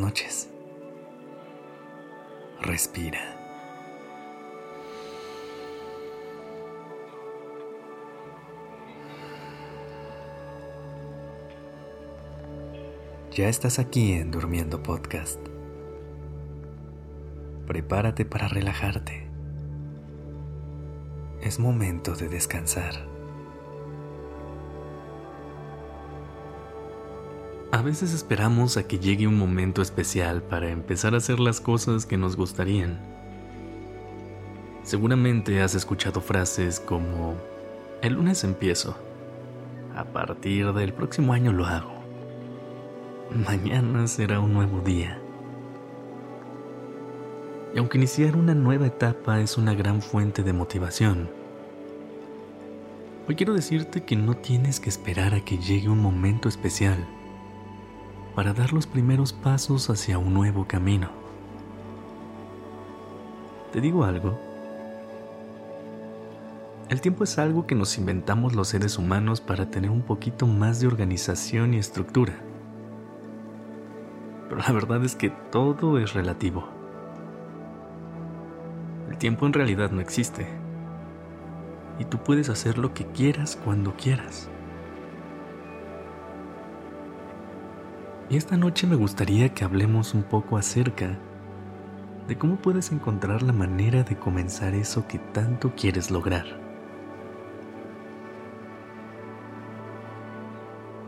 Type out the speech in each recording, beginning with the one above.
noches. Respira. Ya estás aquí en Durmiendo Podcast. Prepárate para relajarte. Es momento de descansar. A veces esperamos a que llegue un momento especial para empezar a hacer las cosas que nos gustarían. Seguramente has escuchado frases como, el lunes empiezo, a partir del próximo año lo hago, mañana será un nuevo día. Y aunque iniciar una nueva etapa es una gran fuente de motivación, hoy quiero decirte que no tienes que esperar a que llegue un momento especial para dar los primeros pasos hacia un nuevo camino. ¿Te digo algo? El tiempo es algo que nos inventamos los seres humanos para tener un poquito más de organización y estructura. Pero la verdad es que todo es relativo. El tiempo en realidad no existe. Y tú puedes hacer lo que quieras cuando quieras. Esta noche me gustaría que hablemos un poco acerca de cómo puedes encontrar la manera de comenzar eso que tanto quieres lograr.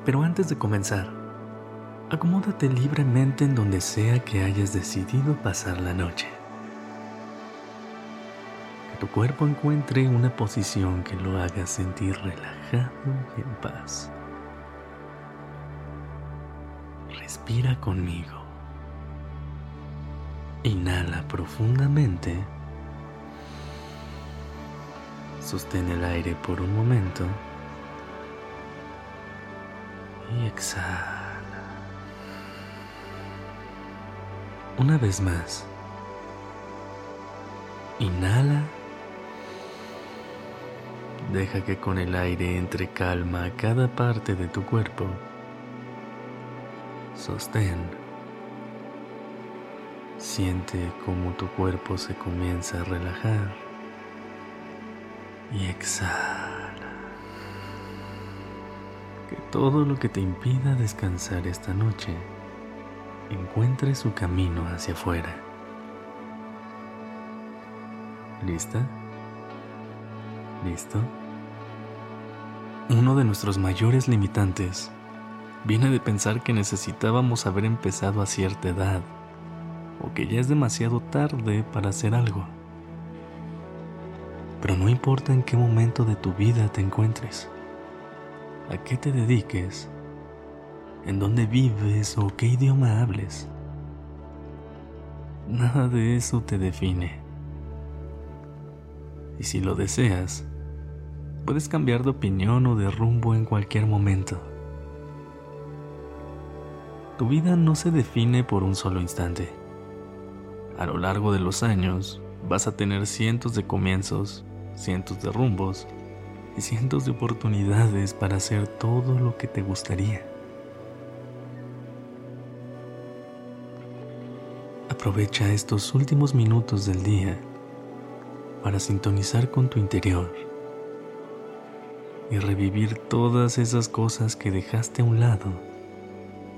Pero antes de comenzar, acomódate libremente en donde sea que hayas decidido pasar la noche. Que tu cuerpo encuentre una posición que lo haga sentir relajado y en paz. Respira conmigo. Inhala profundamente. Sostén el aire por un momento. Y exhala. Una vez más. Inhala. Deja que con el aire entre calma a cada parte de tu cuerpo. Sostén. Siente cómo tu cuerpo se comienza a relajar. Y exhala. Que todo lo que te impida descansar esta noche encuentre su camino hacia afuera. ¿Lista? ¿Listo? Uno de nuestros mayores limitantes viene de pensar que necesitábamos haber empezado a cierta edad o que ya es demasiado tarde para hacer algo. Pero no importa en qué momento de tu vida te encuentres, a qué te dediques, en dónde vives o qué idioma hables. Nada de eso te define. Y si lo deseas, puedes cambiar de opinión o de rumbo en cualquier momento. Tu vida no se define por un solo instante. A lo largo de los años vas a tener cientos de comienzos, cientos de rumbos y cientos de oportunidades para hacer todo lo que te gustaría. Aprovecha estos últimos minutos del día para sintonizar con tu interior y revivir todas esas cosas que dejaste a un lado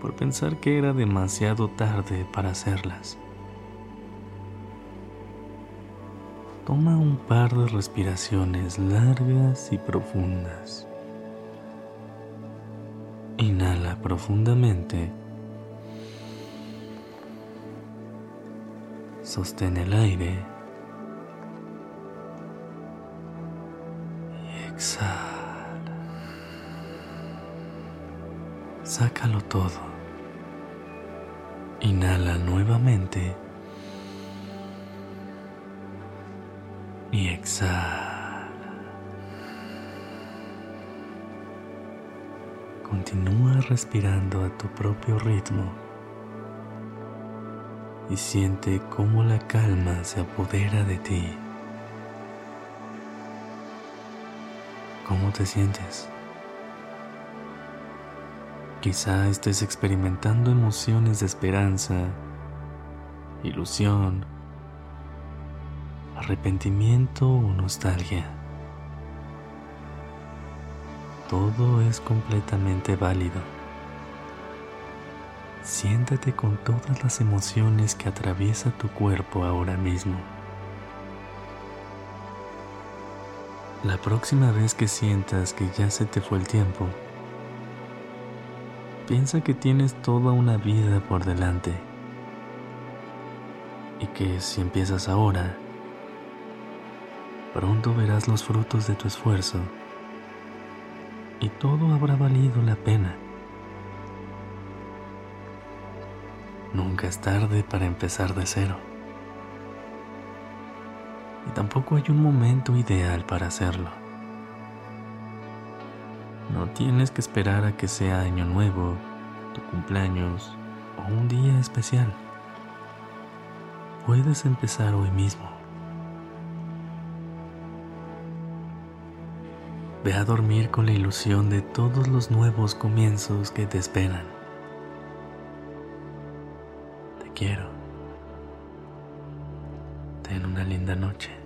por pensar que era demasiado tarde para hacerlas. Toma un par de respiraciones largas y profundas. Inhala profundamente. Sostén el aire. Sácalo todo. Inhala nuevamente. Y exhala. Continúa respirando a tu propio ritmo y siente cómo la calma se apodera de ti. ¿Cómo te sientes? Quizá estés experimentando emociones de esperanza ilusión, arrepentimiento o nostalgia. Todo es completamente válido. Siéntate con todas las emociones que atraviesa tu cuerpo ahora mismo. La próxima vez que sientas que ya se te fue el tiempo, piensa que tienes toda una vida por delante y que si empiezas ahora, pronto verás los frutos de tu esfuerzo y todo habrá valido la pena. Nunca es tarde para empezar de cero. Y tampoco hay un momento ideal para hacerlo. No tienes que esperar a que sea año nuevo, tu cumpleaños o un día especial. Puedes empezar hoy mismo. Ve a dormir con la ilusión de todos los nuevos comienzos que te esperan. Te quiero. Ten una linda noche.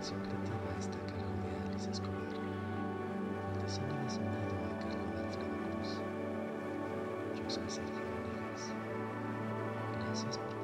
Creativa está a cargo de Alice Escobar. El diseño de sonido a cargo de Alfredo Cruz. Yo soy Sergio Venegas. Gracias por